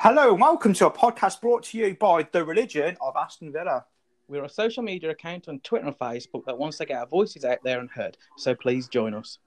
Hello and welcome to a podcast brought to you by The Religion of Aston Villa. We're a social media account on Twitter and Facebook that wants to get our voices out there and heard, so please join us.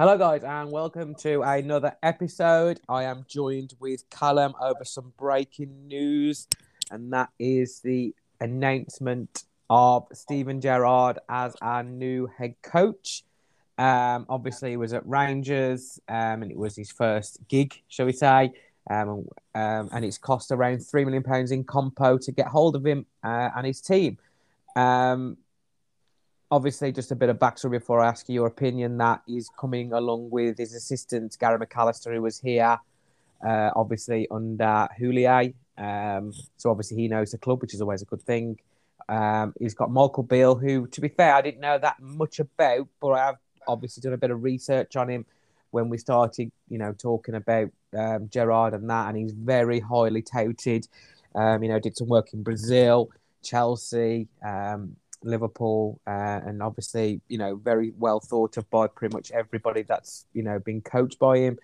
Hello, guys, and welcome to another episode. I am joined with Callum over some breaking news, and that is the announcement of Steven Gerrard as our new head coach. Um, obviously, he was at Rangers, um, and it was his first gig, shall we say. Um, um, and it's cost around three million pounds in compo to get hold of him uh, and his team. Um, obviously, just a bit of backstory before I ask you your opinion. That he's coming along with his assistant Gary McAllister, who was here, uh, obviously under Houllier. Um, so obviously he knows the club, which is always a good thing. Um, he's got Michael Beale, who, to be fair, I didn't know that much about, but I've obviously done a bit of research on him when we started, you know, talking about um, Gerrard and that, and he's very highly touted. Um, you know, did some work in Brazil, Chelsea, um, Liverpool, uh, and obviously, you know, very well thought of by pretty much everybody that's you know been coached by him.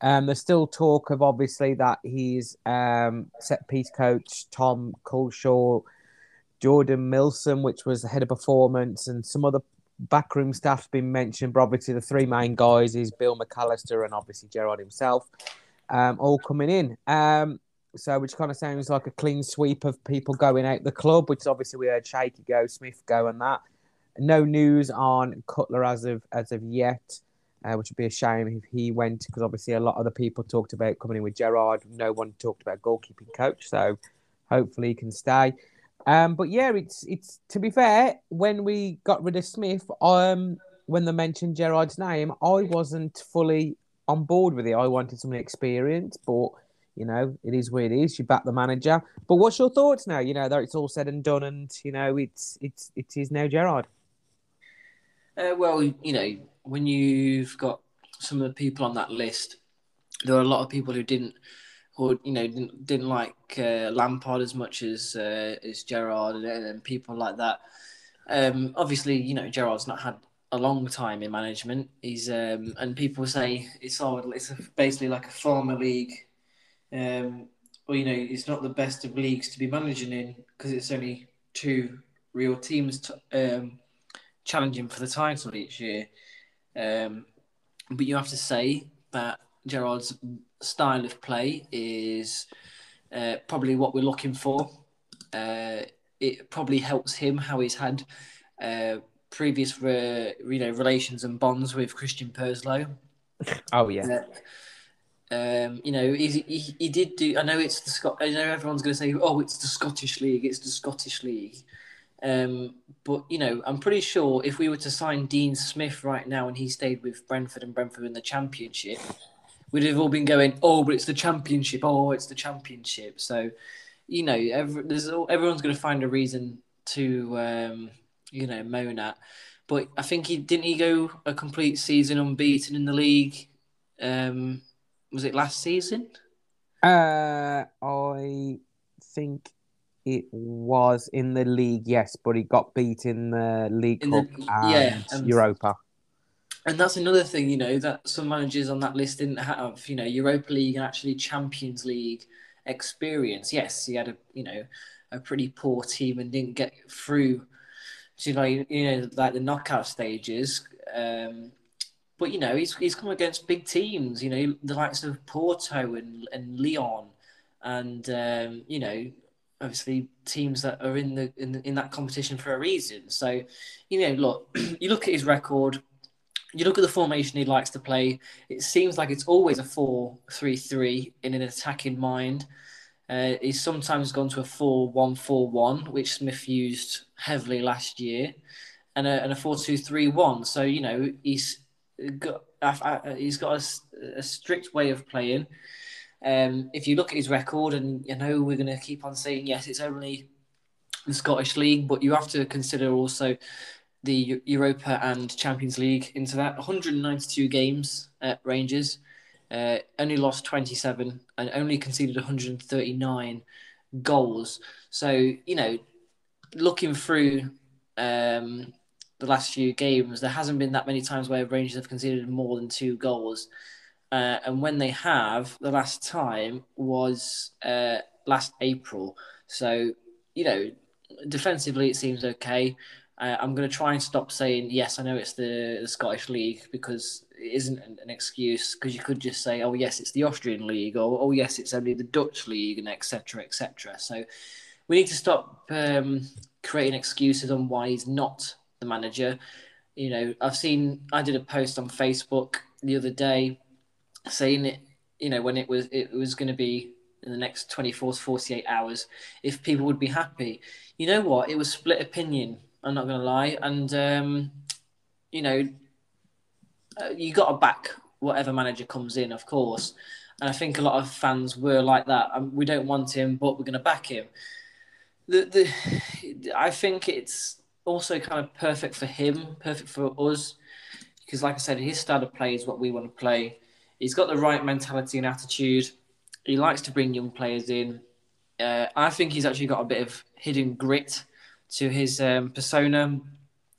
Um, there's still talk of obviously that he's um, set piece coach Tom Culshaw, Jordan Milsom, which was the head of performance, and some other backroom staff's been mentioned. But obviously, the three main guys is Beale McAllister and obviously Gerrard himself, um, all coming in. Um, so which kind of sounds like a clean sweep of people going out the club, which obviously we heard Shaky go, Smith go, and that. No news on Cutler as of as of yet, uh, which would be a shame if he went because obviously a lot of the people talked about coming in with Gerrard. No one talked about goalkeeping coach, so hopefully he can stay. Um, but yeah, it's it's to be fair, when we got rid of Smith, um, when they mentioned Gerrard's name, I wasn't fully on board with it. I wanted some experience, but you know, it is where it is. You back the manager. But what's your thoughts now? You know, that it's all said and done, and you know, it's it's it is now Gerrard. Uh, well, you know, when you've got some of the people on that list, there are a lot of people who didn't, or you know, didn't, didn't like uh, Lampard as much as uh, as Gerrard and, and people like that. Um, obviously, you know, Gerrard's not had a long time in management. He's um, and people say it's all it's basically like a former league um, well, you know, it's not the best of leagues to be managing in because it's only two real teams t- um, challenging for the title each year. Um, but you have to say that Gerrard's style of play is uh, probably what we're looking for. Uh, it probably helps him how he's had uh, previous re- you know relations and bonds with Christian Purslow. Oh yeah. Um, you know, he, he, he did do. I know it's the Scot. I know everyone's going to say, "Oh, it's the Scottish League. It's the Scottish League." Um, but you know, I'm pretty sure if we were to sign Dean Smith right now and he stayed with Brentford and Brentford in the Championship, we'd have all been going, "Oh, but it's the Championship. Oh, it's the Championship." So, you know, every, there's everyone's going to find a reason to, um, you know, moan at. But I think he didn't he go a complete season unbeaten in the league. Um, was it last season? Uh, I think it was in the league, yes, but he got beat in the League in Cup the, and yeah, and, Europa. And that's another thing, you know, that some managers on that list didn't have, you know, Europa League and actually Champions League experience. Yes, he had a, you know, a pretty poor team and didn't get through to like, you know, like the knockout stages. Um, but you know, he's he's come against big teams. You know, the likes of Porto and and Lyon, and um, you know, obviously teams that are in the in, in that competition for a reason. So, you know, look, you look at his record. You look at the formation he likes to play. It seems like it's always a four-three-three in an attacking mind. Uh, he's sometimes gone to a 4-1-4-1, which Smith used heavily last year, and a, and a 4-2-3-1. So, you know, he's got he's got a, a strict way of playing. Um, if you look at his record, and you know we're going to keep on saying yes, it's only the Scottish League, but you have to consider also the Europa and Champions League into that. 192 games at Rangers, uh, only lost 27 and only conceded 139 goals. So, you know, looking through um, the last few games, there hasn't been that many times where Rangers have conceded more than two goals. Uh, and when they have, the last time was uh, last April. So, you know, defensively it seems okay. Uh, I'm going to try and stop saying yes. I know it's the, the Scottish League because it isn't an, an excuse. Because you could just say, oh yes, it's the Austrian League, or oh yes, it's only the Dutch League, and etc. etc. So we need to stop um, creating excuses on why he's not the manager. You know, I've seen. I did a post on Facebook the other day saying it. You know, when it was it was going to be in the next 24 to 48 hours, if people would be happy. You know what? It was split opinion. I'm not going to lie, and um, you know, uh, you got to back whatever manager comes in, of course. And I think a lot of fans were like that. Um, we don't want him, but we're going to back him. The, the, I think it's also kind of perfect for him, perfect for us, because like I said, his style of play is what we want to play. He's got the right mentality and attitude. He likes to bring young players in. Uh, I think he's actually got a bit of hidden grit to his um, persona.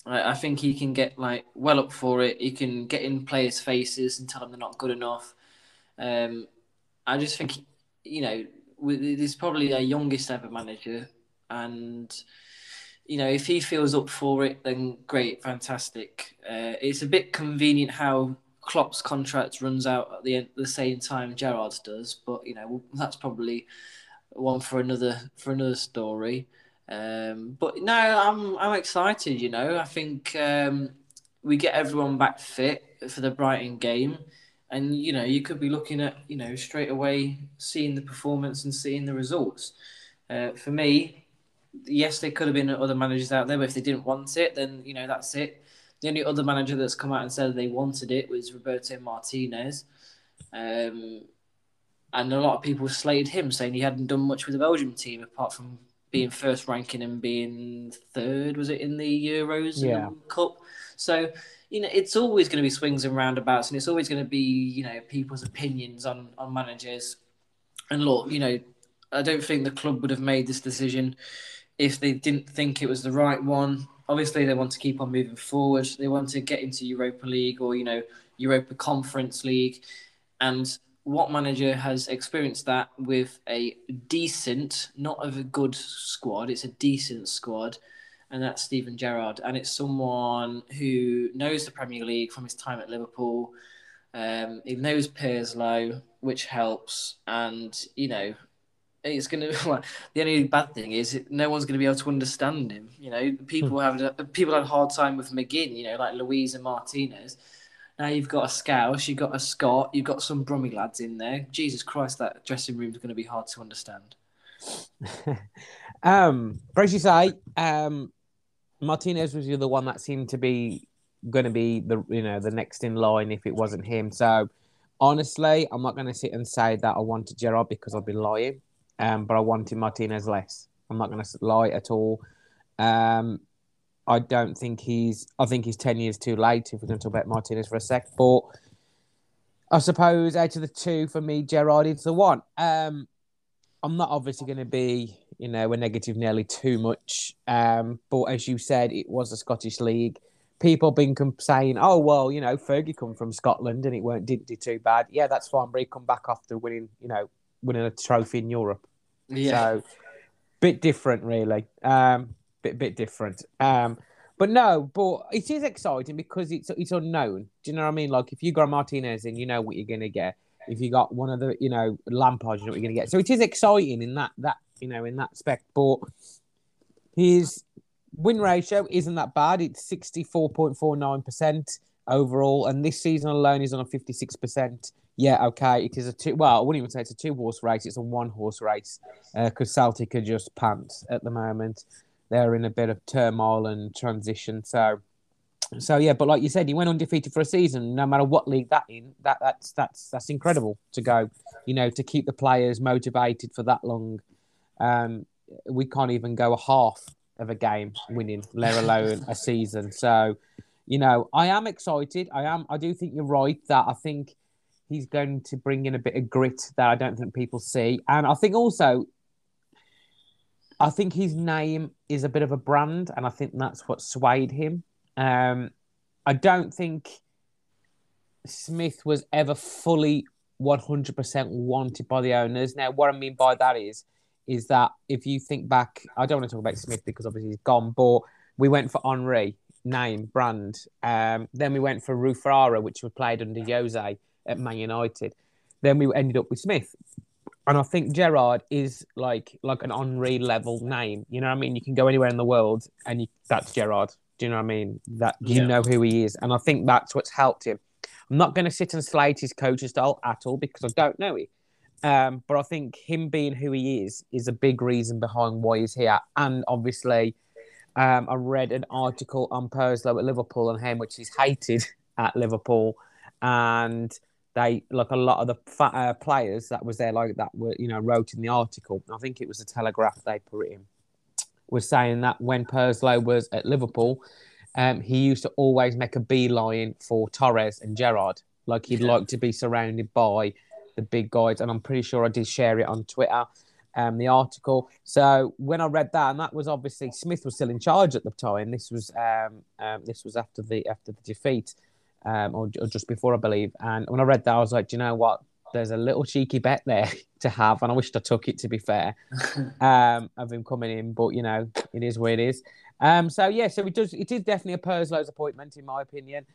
I, I think he can get like well up for it. He can get in players' faces and tell them they're not good enough. Um, I just think you know he's probably our youngest ever manager, and you know if he feels up for it, then great, fantastic. Uh, it's a bit convenient how Klopp's contract runs out at the the same time Gerrard's does, but you know that's probably one for another for another story. Um, but no, I'm I'm excited. You know, I think um, we get everyone back fit for the Brighton game, and you know you could be looking at you know straight away seeing the performance and seeing the results. Uh, for me, yes, there could have been other managers out there, but if they didn't want it, then you know that's it. The only other manager that's come out and said they wanted it was Roberto Martinez. Um, and a lot of people slated him, saying he hadn't done much with the Belgium team apart from being first ranking and being third, was it in the Euros yeah. the Cup? So, you know, it's always going to be swings and roundabouts, and it's always going to be, you know, people's opinions on, on managers. And look, you know, I don't think the club would have made this decision if they didn't think it was the right one obviously they want to keep on moving forward. They want to get into Europa League or you know Europa Conference League, and what manager has experienced that with a decent, not of a good squad, it's a decent squad, and that's Steven Gerrard, and it's someone who knows the Premier League from his time at Liverpool. Um, he knows Purslow, which helps, and you know it's going to. Well, the only bad thing is no one's going to be able to understand him. You know, people hmm. have people had a hard time with McGinn. You know, like Luiz and Martinez. Now you've got a Scouse, you've got a Scot, you've got some Brummy lads in there. Jesus Christ, that dressing room is going to be hard to understand. um, but as you say, um, Martinez was the other one that seemed to be going to be the you know the next in line if it wasn't him. So honestly, I'm not going to sit and say that I wanted Gerrard because I'd be lying um, but I wanted Martinez less. I'm not going to lie at all. Um, I don't think he's. I think he's ten years too late. If we're going to talk about Martinez for a sec, but I suppose out of the two, for me, Gerrard is the one. Um, I'm not obviously going to be, you know, a negative nearly too much. Um, but as you said, it was a Scottish league. People been saying, "Oh well, you know, Fergie come from Scotland and it weren't didn't do too bad." Yeah, that's fine. But he come back after winning, you know, winning a trophy in Europe. Yeah. So, bit different, really. Um, bit bit different. Um, but no, but it is exciting because it's it's unknown. Do you know what I mean? Like if you got Martinez and you know what you're gonna get. If you got one of the, you know, Lampard, you know what you're gonna get. So it is exciting in that that you know in that spec. But his win ratio isn't that bad. It's sixty four point four nine percent overall, and this season alone is on a fifty six percent yeah, okay, it is a two. Well, I wouldn't even say it's a two horse race; it's a one horse race because uh, Celtic are just pants at the moment. They're in a bit of turmoil and transition. So, so yeah. But like you said, he went undefeated for a season, no matter what league that in. That that's that's that's incredible to go. You know, to keep the players motivated for that long. Um, we can't even go a half of a game winning, let alone a season. So, you know, I am excited. I am. I do think you're right that I think he's going to bring in a bit of grit that I don't think people see, and I think also. I think his name is a bit of a brand, and I think that's what swayed him. Um, I don't think Smith was ever fully 100% wanted by the owners. Now, what I mean by that is, is that if you think back, I don't want to talk about Smith because obviously he's gone, but we went for Henry, name, brand. Um, then we went for Rui Faria, which was played under Jose at Man United. Then we ended up with Smith. And I think Gerrard is like like an Henry level name. You know what I mean? You can go anywhere in the world and you, that's Gerrard. Do you know what I mean? That you Yeah. know who he is. And I think that's what's helped him. I'm not going to sit and slate his coaching style at all because I don't know him. Um, but I think him being who he is is a big reason behind why he's here. And obviously, um, I read an article on Purslow at Liverpool and how much he's hated at Liverpool, and they like a lot of the fa- uh, players that was there like that were you know wrote in the article. I think it was the Telegraph they put it in was saying that when Purslow was at Liverpool, um, he used to always make a beeline for Torres and Gerrard. Like he'd Yeah. like to be surrounded by the big guys, and I'm pretty sure I did share it on Twitter. Um, the article. So when I read that, and that was obviously Smith was still in charge at the time. This was um, um, this was after the after the defeat, um, or, or just before, I believe. And when I read that, I was like, Do you know what? There's a little cheeky bet there to have, and I wished I took it. To be fair, um, of him coming in, but you know, it is what it is. Um, so yeah, so it does. It is definitely a Purslow's appointment, in my opinion.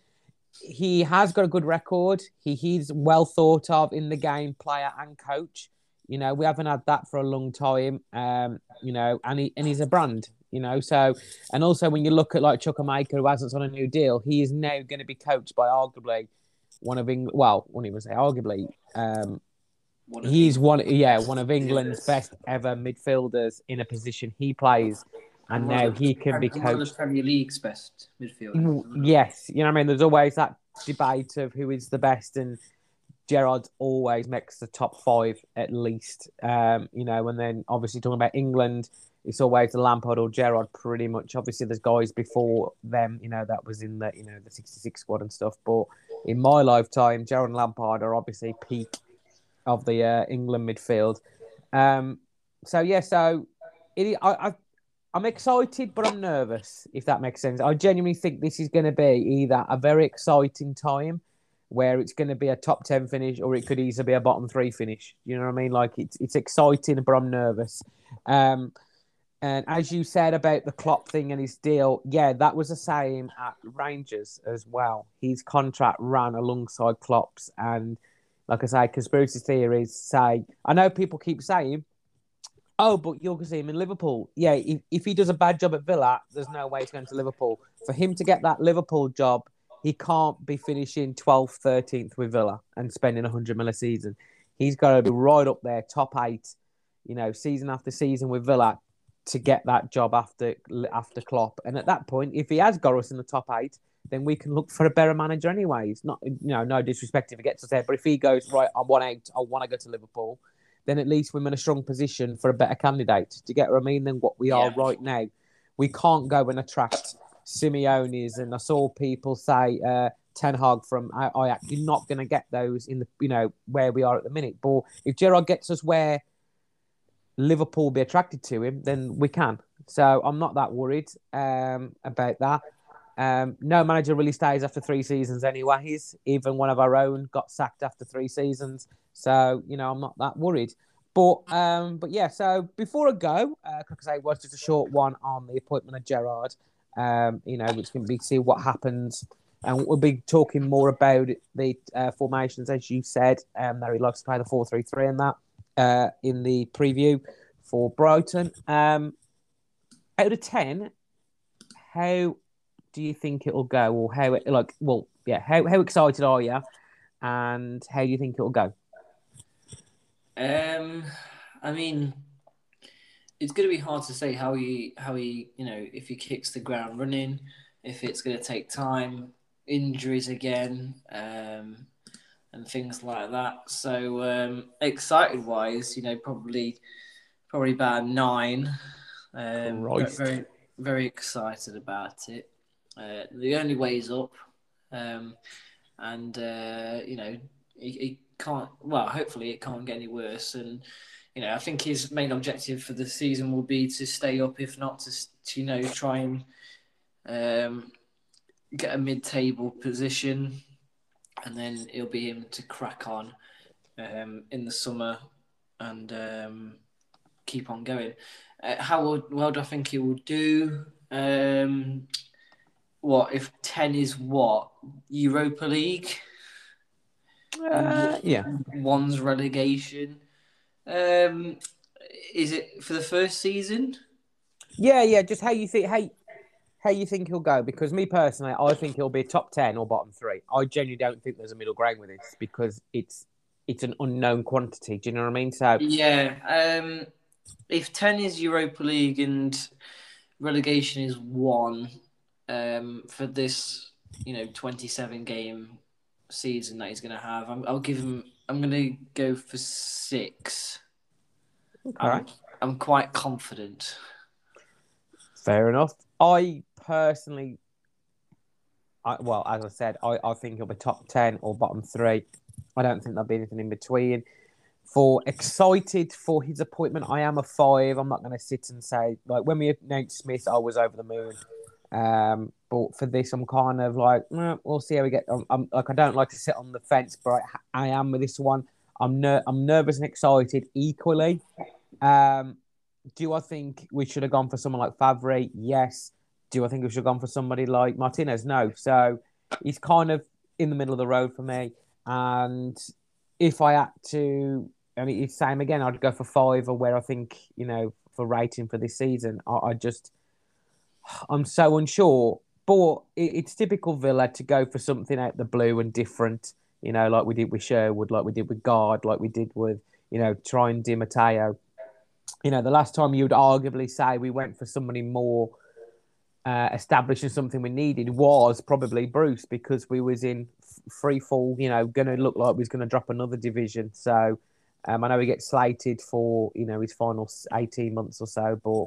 He has got a good record. He he's well thought of in the game, player and coach. You know, we haven't had that for a long time. Um, you know, and he and he's a brand. You know, so and also when you look at like Chukwuemeka, who hasn't on a new deal, he is now going to be coached by arguably one of England. Well, won't even say arguably. Um, One he's the- one, yeah, one of England's best ever midfielders in a position he plays, and now he can be one of the coached. Premier League's best midfielders. Yes, you know what I mean. There's always that debate of who is the best, and Gerrard always makes the top five at least. Um, you know, and then obviously talking about England, it's always Lampard or Gerrard. Pretty much, obviously, there's guys before them. You know, that was in the you know the '66 squad and stuff. But in my lifetime, Gerrard and Lampard are obviously peak of the uh, England midfield. Um, so yeah, so it, I, I, I'm excited, but I'm nervous. If that makes sense, I genuinely think this is going to be either a very exciting time where it's going to be a top ten finish, or it could easily be a bottom three finish. You know what I mean? Like it's it's exciting, but I'm nervous. Um, and as you said about the Klopp thing and his deal, yeah, that was the same at Rangers as well. His contract ran alongside Klopp's, and like I say, conspiracy theories say. I know people keep saying, "Oh, but to see him in Liverpool." Yeah, if, if he does a bad job at Villa, there's no way he's going to Liverpool. For him to get that Liverpool job, he can't be finishing 12th, 13th with Villa and spending 100 mil a season. He's got to be right up there, top eight, you know, season after season with Villa to get that job after after Klopp. And at that point, if he has got us in the top eight, then we can look for a better manager anyways. Not you know, no disrespect if he gets us there, but if he goes right, I want out, I want to go to Liverpool, then at least we're in a strong position for a better candidate. Do you get what I mean? Than what we are Yeah. right now. We can't go and attract Simeones, and I saw people say uh, Ten Hag from I- Ajax. You're not going to get those in the you know where we are at the minute. But if Gerrard gets us where Liverpool be attracted to him, then we can. So I'm not that worried um, about that. Um, no manager really stays after three seasons, anyways. Even one of our own got sacked after three seasons. So you know I'm not that worried. But um, but yeah. So before I go, uh, I was just a short one on the appointment of Gerrard. Um, you know, which can be see what happens, and we'll be talking more about the uh, formations as you said. Um, that he likes to play the four three three and that uh, in the preview for Brighton. Um, out of ten, how do you think it'll go, or how it like? Well, yeah, how how excited are you, and how do you think it'll go? Um, I mean, it's going to be hard to say how he how he you know if he kicks the ground running, if it's going to take time, injuries again, um, and things like that. So um, excited wise, you know, probably probably about nine. Um, Christ. very, very excited about it. Uh, the only way is up, um, and uh, you know he, he can't. Well, hopefully it can't get any worse. And you know, I think his main objective for the season will be to stay up, if not to, to you know try and um, get a mid-table position, and then it'll be him to crack on um, in the summer and um, keep on going. Uh, how well, well do I think he will do? Um, what if ten is what Europa League? Uh, yeah. One's relegation. Um, is it for the first season? Yeah, yeah. Just how you think how how you think he'll go? Because me personally, I think he'll be top ten or bottom three. I genuinely don't think there's a middle ground with this because it's it's an unknown quantity. Do you know what I mean? So Yeah. Um, if ten is Europa League and relegation is one, um, for this you know twenty-seven game season that he's going to have, I'm, I'll give him. I'm going to go for six. okay, I'm, I'm quite confident. fair enough. I personally, I, well, as I said, I, I think he'll be top ten or bottom three. I don't think there'll be anything in between. For excited for his appointment, I am a five. I'm not going to sit and say like when we announced Smith, I was over the moon. Um, but for this, I'm kind of like, we'll see how we get. I'm, I'm like, I don't like to sit on the fence, but I, I am with this one. I'm ner- I'm nervous and excited equally. Um, do I think we should have gone for someone like Favre? Yes. Do I think we should have gone for somebody like Martinez? No. So he's kind of in the middle of the road for me. And if I had to, I mean, same again. I'd go for five or where I think you know for rating for this season. I, I just, I'm so unsure. But it, it's typical Villa to go for something out the blue and different. You know, like we did with Sherwood, like we did with Garde, like we did with you know trying Di Matteo. You know, the last time you would arguably say we went for somebody more uh, establishing something we needed was probably Bruce because we was in free fall. You know, going to look like we was going to drop another division. So um, I know he gets slated for you know his final eighteen months or so, but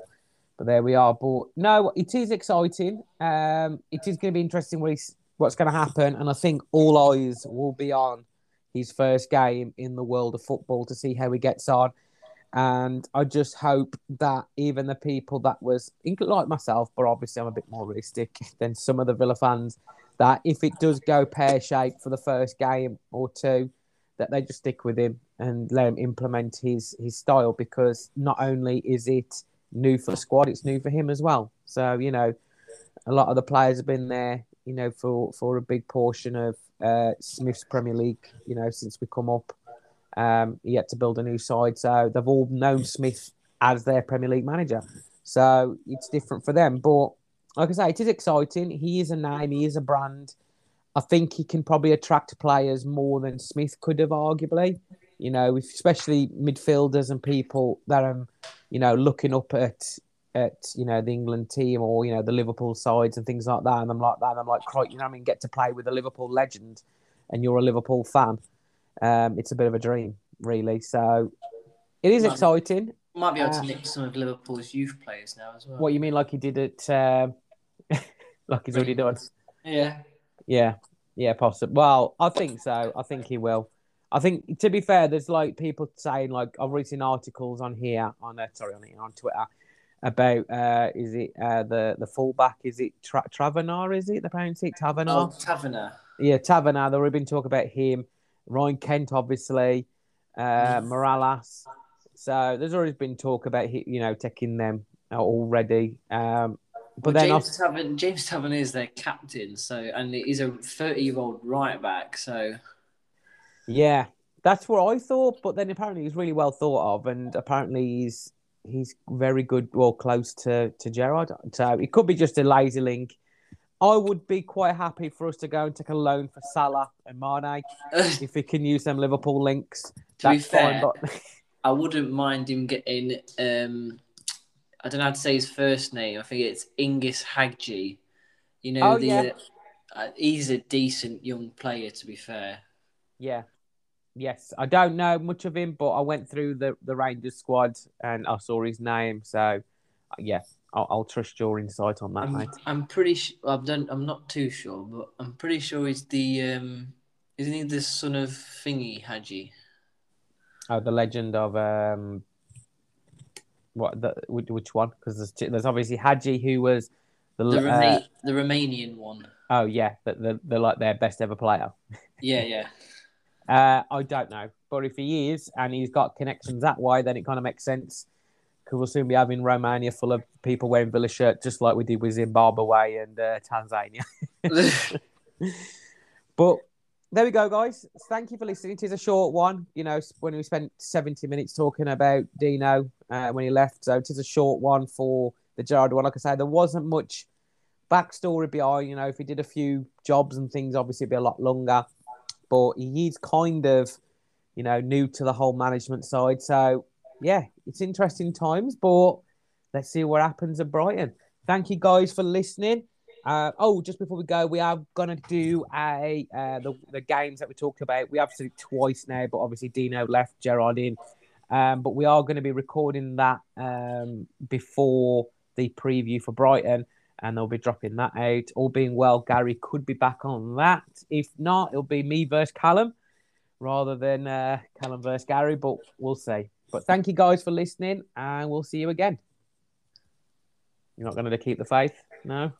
but there we are. But no, it is exciting. Um, it is going to be interesting what what's going to happen, and I think all eyes will be on his first game in the world of football to see how he gets on. And I just hope that even the people that was like myself, but obviously I'm a bit more realistic than some of the Villa fans, that if it does go pear shaped for the first game or two, that they just stick with him and let him implement his his style because not only is it new for the squad, it's new for him as well. So you know, a lot of the players have been there, you know, for for a big portion of uh, Smith's Premier League, you know, since we come up. Um, he had to build a new side, so they've all known Smith as their Premier League manager. So it's different for them. But like I say, it is exciting. He is a name, he is a brand. I think he can probably attract players more than Smith could have, arguably. You know, especially midfielders and people that are, you know, looking up at at you know the England team or you know the Liverpool sides and things like that. And I'm like that. And I'm like, "Crikey, you know, I mean, get to play with a Liverpool legend, and you're a Liverpool fan. Um, it's a bit of a dream, really. So it is Well, exciting. Might be able to Uh, nick some of Liverpool's youth players now as well. What you mean, like he did it, um, like he's already done? Yeah. Yeah, yeah, possible. Well, I think so. I think he will. I think, to be fair, there's like people saying like I've read seen articles on here on uh, sorry on on Twitter about uh is it uh the the fullback is it Tra- Travenar is it the pronounce it Tavernar Oh, Taverner. yeah Tavernar there have been talk about him Ryan Kent obviously uh Morelos so there's always been talk about you know taking them already um but Well, then James Taverner, James Taverner is their captain, so and he's a 30 year old right back. So Yeah, that's what I thought. But then apparently he's really well thought of, and apparently he's he's very good, well close to to Gerrard. So it could be just a lazy link. I would be quite happy for us to go and take a loan for Salah and Mane if we can use them Liverpool links. be That's fair, fine, but I wouldn't mind him getting. Um, I don't know how to say his first name. I think it's Ingis Hagi. You know, Oh, the, yeah. uh, he's a decent young player. To be fair, yeah, Yes, I don't know much of him, but I went through the, the Rangers squad and I saw his name. So, uh, yeah, I'll, I'll trust your insight on that, I'm, mate. I'm pretty sure. I've done. I'm not too sure, but I'm pretty sure he's the. Um, isn't he the son of Thingy Hagi? Oh, the legend of um, what the which, one? Because there's two, there's obviously Hagi who was the, The, uh, the Romanian one. oh yeah, the, the the like their best ever player. Yeah, yeah. Uh, I don't know, but if he is and he's got connections that way, then it kind of makes sense. Because we'll soon be having Romania full of people wearing Villa shirt, just like we did with Zimbabwe and uh, Tanzania. But there we go, guys. Thank you for listening. It is a short one. You know, when we spent 70 minutes talking about Dino uh, when he left. So it is a short one for the Gerrard one. Like I say, there wasn't much backstory behind. You know, if he did a few jobs and things, obviously it'd be a lot longer. But he is kind of, you know, new to the whole management side. So, yeah, it's interesting times. But let's see what happens at Brighton. Thank you guys for listening. Uh, oh, just before we go, we are gonna do a uh, the the games that we talked about. We have to do twice now, but obviously Dino left, Gerrard in. Um, but we are going to be recording that um, before the preview for Brighton, and they'll be dropping that out. All being well, Gary could be back on that. If not, it'll be me versus Callum rather than uh, Callum versus Gary, but we'll see. But thank you guys for listening, and we'll see you again. You're not going to keep the faith, no?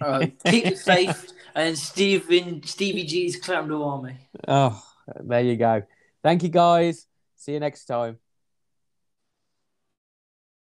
All right. Uh, keep the faith. And Stephen, Stevie G's Clarendon Army. Oh, there you go. Thank you, guys. See you next time.